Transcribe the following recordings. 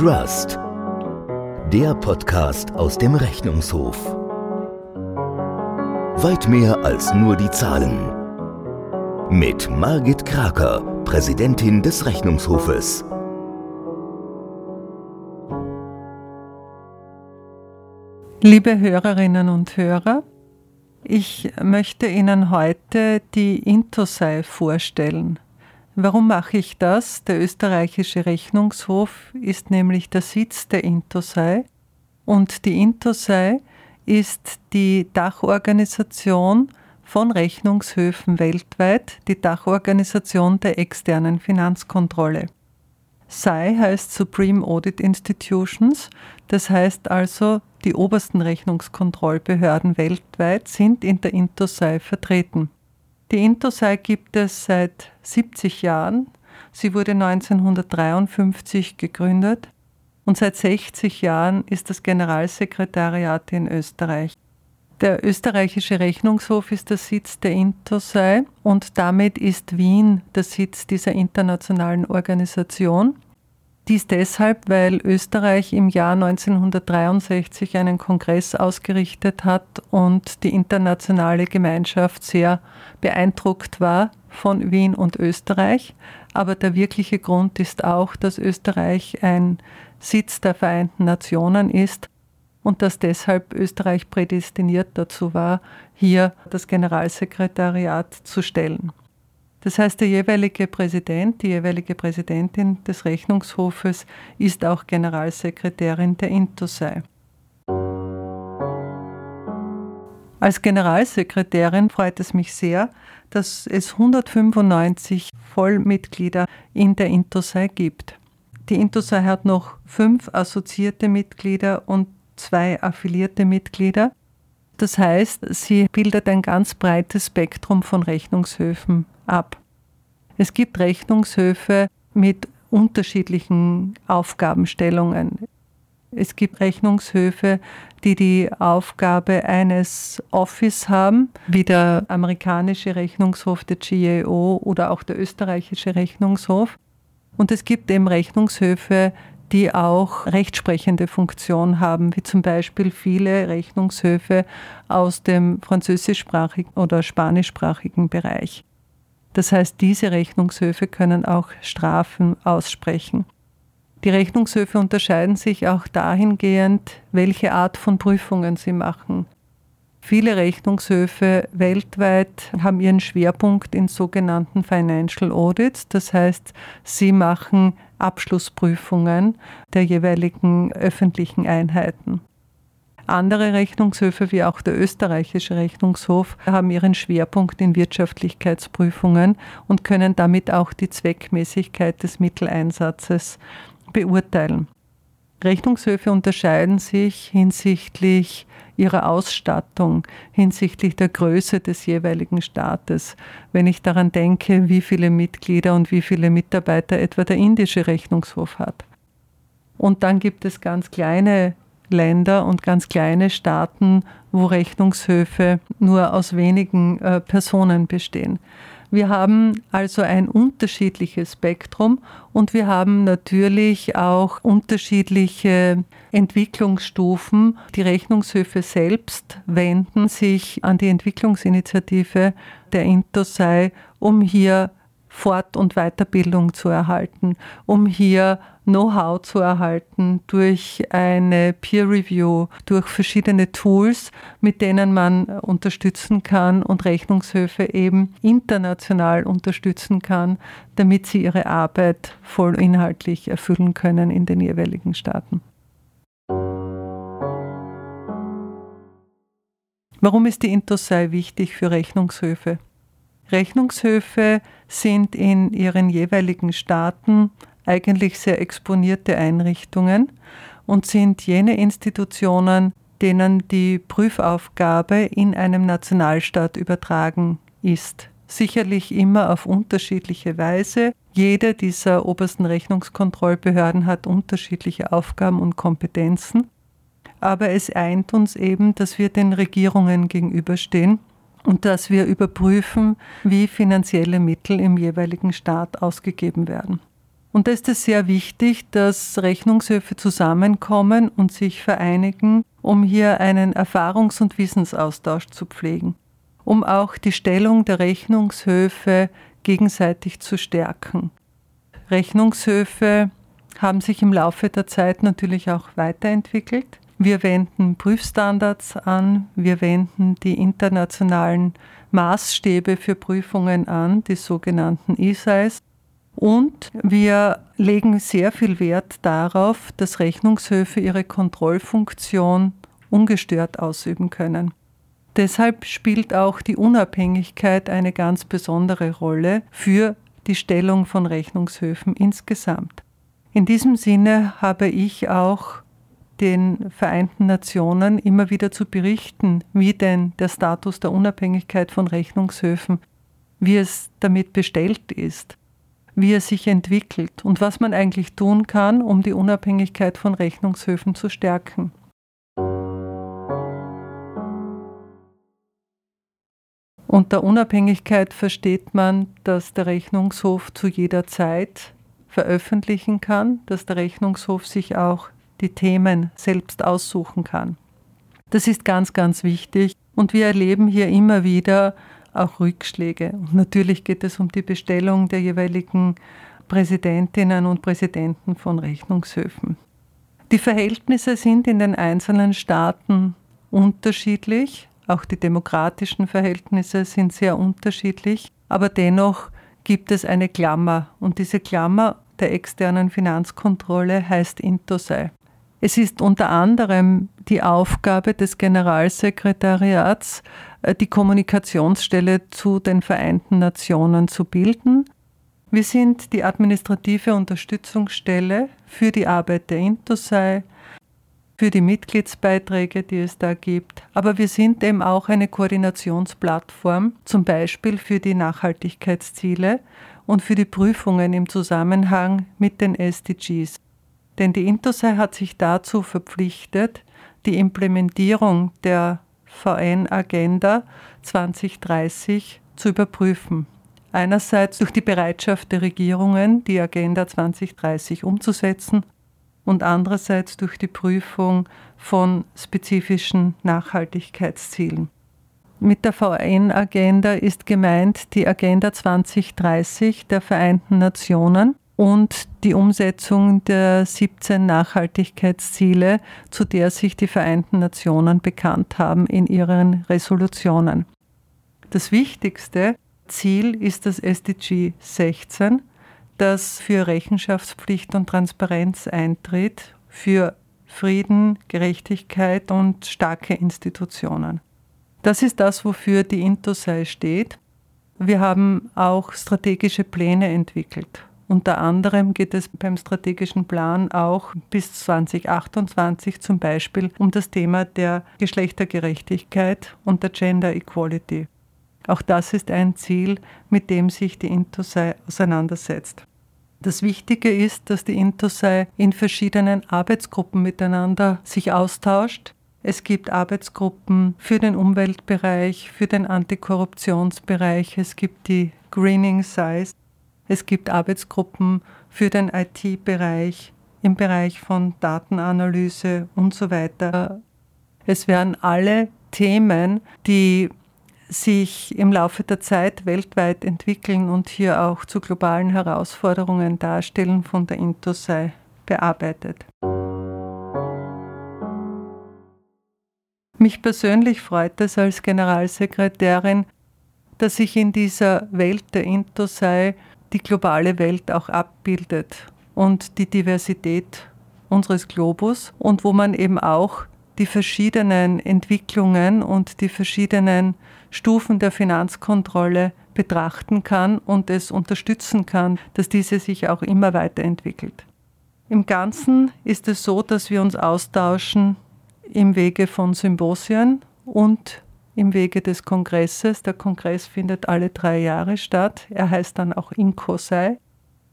Trust. Der Podcast aus dem Rechnungshof. Weit mehr als nur die Zahlen. Mit Margit Kraker, Präsidentin des Rechnungshofes. Liebe Hörerinnen und Hörer, ich möchte Ihnen heute die Intosei vorstellen. Warum mache ich das? Der österreichische Rechnungshof ist nämlich der Sitz der Intosei und die Intosei ist die Dachorganisation von Rechnungshöfen weltweit, die Dachorganisation der externen Finanzkontrolle. SAI heißt Supreme Audit Institutions, das heißt also, die obersten Rechnungskontrollbehörden weltweit sind in der Intosei vertreten. Die Intosei gibt es seit 70 Jahren. Sie wurde 1953 gegründet und seit 60 Jahren ist das Generalsekretariat in Österreich. Der österreichische Rechnungshof ist der Sitz der Intosei und damit ist Wien der Sitz dieser internationalen Organisation. Dies deshalb, weil Österreich im Jahr 1963 einen Kongress ausgerichtet hat und die internationale Gemeinschaft sehr beeindruckt war von Wien und Österreich. Aber der wirkliche Grund ist auch, dass Österreich ein Sitz der Vereinten Nationen ist und dass deshalb Österreich prädestiniert dazu war, hier das Generalsekretariat zu stellen. Das heißt, der jeweilige Präsident, die jeweilige Präsidentin des Rechnungshofes ist auch Generalsekretärin der Intosei. Als Generalsekretärin freut es mich sehr, dass es 195 Vollmitglieder in der Intosei gibt. Die Intosei hat noch fünf assoziierte Mitglieder und zwei affiliierte Mitglieder. Das heißt, sie bildet ein ganz breites Spektrum von Rechnungshöfen ab. Es gibt Rechnungshöfe mit unterschiedlichen Aufgabenstellungen. Es gibt Rechnungshöfe, die die Aufgabe eines Office haben, wie der amerikanische Rechnungshof, der GAO oder auch der österreichische Rechnungshof. Und es gibt eben Rechnungshöfe, die auch rechtsprechende Funktion haben, wie zum Beispiel viele Rechnungshöfe aus dem französischsprachigen oder spanischsprachigen Bereich. Das heißt, diese Rechnungshöfe können auch Strafen aussprechen. Die Rechnungshöfe unterscheiden sich auch dahingehend, welche Art von Prüfungen sie machen. Viele Rechnungshöfe weltweit haben ihren Schwerpunkt in sogenannten Financial Audits, das heißt, sie machen Abschlussprüfungen der jeweiligen öffentlichen Einheiten. Andere Rechnungshöfe, wie auch der österreichische Rechnungshof, haben ihren Schwerpunkt in Wirtschaftlichkeitsprüfungen und können damit auch die Zweckmäßigkeit des Mitteleinsatzes beurteilen. Rechnungshöfe unterscheiden sich hinsichtlich ihrer Ausstattung, hinsichtlich der Größe des jeweiligen Staates. Wenn ich daran denke, wie viele Mitglieder und wie viele Mitarbeiter etwa der indische Rechnungshof hat. Und dann gibt es ganz kleine Länder und ganz kleine Staaten, wo Rechnungshöfe nur aus wenigen äh, Personen bestehen. Wir haben also ein unterschiedliches Spektrum und wir haben natürlich auch unterschiedliche Entwicklungsstufen. Die Rechnungshöfe selbst wenden sich an die Entwicklungsinitiative der Intosei, um hier Fort- und Weiterbildung zu erhalten, um hier Know-how zu erhalten durch eine Peer Review, durch verschiedene Tools, mit denen man unterstützen kann und Rechnungshöfe eben international unterstützen kann, damit sie ihre Arbeit voll inhaltlich erfüllen können in den jeweiligen Staaten. Warum ist die Intosei wichtig für Rechnungshöfe? Rechnungshöfe sind in ihren jeweiligen Staaten eigentlich sehr exponierte Einrichtungen und sind jene Institutionen, denen die Prüfaufgabe in einem Nationalstaat übertragen ist. Sicherlich immer auf unterschiedliche Weise. Jede dieser obersten Rechnungskontrollbehörden hat unterschiedliche Aufgaben und Kompetenzen. Aber es eint uns eben, dass wir den Regierungen gegenüberstehen und dass wir überprüfen, wie finanzielle Mittel im jeweiligen Staat ausgegeben werden. Und da ist es sehr wichtig, dass Rechnungshöfe zusammenkommen und sich vereinigen, um hier einen Erfahrungs- und Wissensaustausch zu pflegen, um auch die Stellung der Rechnungshöfe gegenseitig zu stärken. Rechnungshöfe haben sich im Laufe der Zeit natürlich auch weiterentwickelt. Wir wenden Prüfstandards an, wir wenden die internationalen Maßstäbe für Prüfungen an, die sogenannten ESIs. Und wir legen sehr viel Wert darauf, dass Rechnungshöfe ihre Kontrollfunktion ungestört ausüben können. Deshalb spielt auch die Unabhängigkeit eine ganz besondere Rolle für die Stellung von Rechnungshöfen insgesamt. In diesem Sinne habe ich auch den Vereinten Nationen immer wieder zu berichten, wie denn der Status der Unabhängigkeit von Rechnungshöfen, wie es damit bestellt ist, wie er sich entwickelt und was man eigentlich tun kann, um die Unabhängigkeit von Rechnungshöfen zu stärken. Unter Unabhängigkeit versteht man, dass der Rechnungshof zu jeder Zeit veröffentlichen kann, dass der Rechnungshof sich auch die Themen selbst aussuchen kann. Das ist ganz, ganz wichtig und wir erleben hier immer wieder auch Rückschläge. Und natürlich geht es um die Bestellung der jeweiligen Präsidentinnen und Präsidenten von Rechnungshöfen. Die Verhältnisse sind in den einzelnen Staaten unterschiedlich, auch die demokratischen Verhältnisse sind sehr unterschiedlich, aber dennoch gibt es eine Klammer und diese Klammer der externen Finanzkontrolle heißt Intosai. Es ist unter anderem die Aufgabe des Generalsekretariats, äh, die Kommunikationsstelle zu den Vereinten Nationen zu bilden. Wir sind die administrative Unterstützungsstelle für die Arbeit der Intosai, für die Mitgliedsbeiträge, die es da gibt. Aber wir sind eben auch eine Koordinationsplattform, zum Beispiel für die Nachhaltigkeitsziele und für die Prüfungen im Zusammenhang mit den SDGs. Denn die Intosai hat sich dazu verpflichtet, die Implementierung der VN-Agenda 2030 zu überprüfen. Einerseits durch die Bereitschaft der Regierungen, die Agenda 2030 umzusetzen und andererseits durch die Prüfung von spezifischen Nachhaltigkeitszielen. Mit der VN-Agenda ist gemeint die Agenda 2030 der Vereinten Nationen und die Umsetzung der 17 Nachhaltigkeitsziele, zu der sich die Vereinten Nationen bekannt haben in ihren Resolutionen. Das wichtigste Ziel ist das SDG 16, das für Rechenschaftspflicht und Transparenz eintritt, für Frieden, Gerechtigkeit und starke Institutionen. Das ist das, wofür die Intosai steht. Wir haben auch strategische Pläne entwickelt. Unter anderem geht es beim strategischen Plan auch bis 2028 zum Beispiel um das Thema der Geschlechtergerechtigkeit und der Gender Equality. Auch das ist ein Ziel, mit dem sich die Intosai auseinandersetzt. Das Wichtige ist, dass die Intosai in verschiedenen Arbeitsgruppen miteinander sich austauscht. Es gibt Arbeitsgruppen für den Umweltbereich, für den Antikorruptionsbereich, es gibt die Greening Size, es gibt Arbeitsgruppen für den IT-Bereich, im Bereich von Datenanalyse und so weiter. Es werden alle Themen, die sich im Laufe der Zeit weltweit entwickeln und hier auch zu globalen Herausforderungen darstellen, von der Intosai bearbeitet. Mich persönlich freut es als Generalsekretärin, dass ich in dieser Welt der Intosai die globale Welt auch abbildet und die Diversität unseres Globus und wo man eben auch die verschiedenen Entwicklungen und die verschiedenen Stufen der Finanzkontrolle betrachten kann und es unterstützen kann, dass diese sich auch immer weiterentwickelt. Im Ganzen ist es so, dass wir uns austauschen im Wege von Symposien und im Wege des Kongresses. Der Kongress findet alle drei Jahre statt. Er heißt dann auch Inkosai.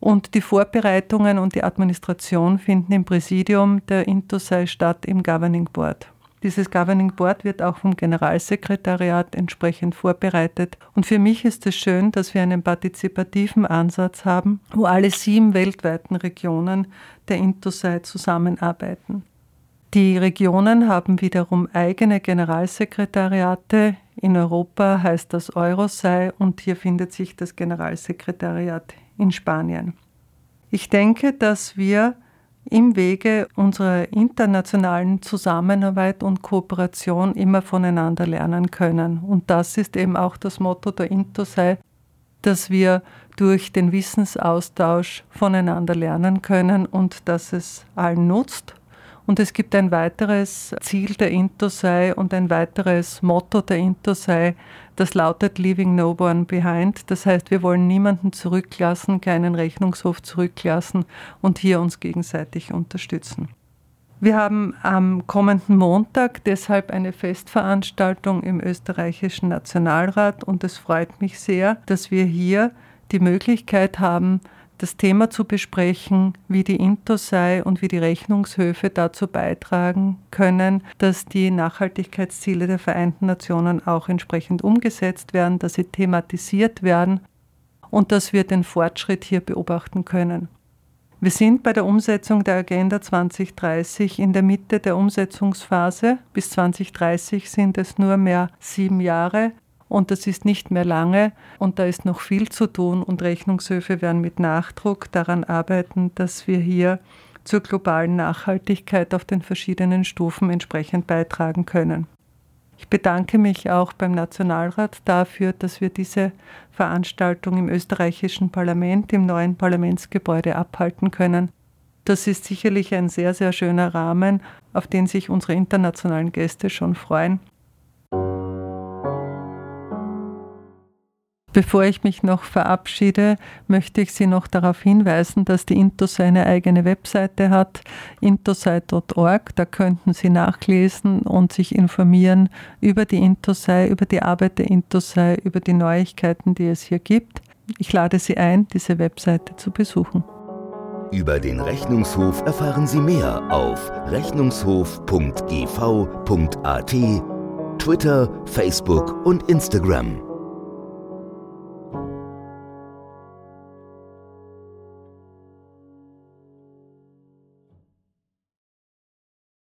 Und die Vorbereitungen und die Administration finden im Präsidium der Intosai statt im Governing Board. Dieses Governing Board wird auch vom Generalsekretariat entsprechend vorbereitet. Und für mich ist es schön, dass wir einen partizipativen Ansatz haben, wo alle sieben weltweiten Regionen der Intosai zusammenarbeiten. Die Regionen haben wiederum eigene Generalsekretariate. In Europa heißt das Eurosai und hier findet sich das Generalsekretariat in Spanien. Ich denke, dass wir im Wege unserer internationalen Zusammenarbeit und Kooperation immer voneinander lernen können. Und das ist eben auch das Motto der Intosei, dass wir durch den Wissensaustausch voneinander lernen können und dass es allen nutzt. Und es gibt ein weiteres Ziel der Intosei und ein weiteres Motto der Intosei, das lautet Leaving No One Behind. Das heißt, wir wollen niemanden zurücklassen, keinen Rechnungshof zurücklassen und hier uns gegenseitig unterstützen. Wir haben am kommenden Montag deshalb eine Festveranstaltung im österreichischen Nationalrat und es freut mich sehr, dass wir hier die Möglichkeit haben, das Thema zu besprechen, wie die Intosei und wie die Rechnungshöfe dazu beitragen können, dass die Nachhaltigkeitsziele der Vereinten Nationen auch entsprechend umgesetzt werden, dass sie thematisiert werden und dass wir den Fortschritt hier beobachten können. Wir sind bei der Umsetzung der Agenda 2030 in der Mitte der Umsetzungsphase. Bis 2030 sind es nur mehr sieben Jahre. Und das ist nicht mehr lange und da ist noch viel zu tun und Rechnungshöfe werden mit Nachdruck daran arbeiten, dass wir hier zur globalen Nachhaltigkeit auf den verschiedenen Stufen entsprechend beitragen können. Ich bedanke mich auch beim Nationalrat dafür, dass wir diese Veranstaltung im österreichischen Parlament, im neuen Parlamentsgebäude abhalten können. Das ist sicherlich ein sehr, sehr schöner Rahmen, auf den sich unsere internationalen Gäste schon freuen. Bevor ich mich noch verabschiede, möchte ich Sie noch darauf hinweisen, dass die Intosei eine eigene Webseite hat, intosei.org. Da könnten Sie nachlesen und sich informieren über die Intosei, über die Arbeit der Intosei, über die Neuigkeiten, die es hier gibt. Ich lade Sie ein, diese Webseite zu besuchen. Über den Rechnungshof erfahren Sie mehr auf rechnungshof.gv.at, Twitter, Facebook und Instagram.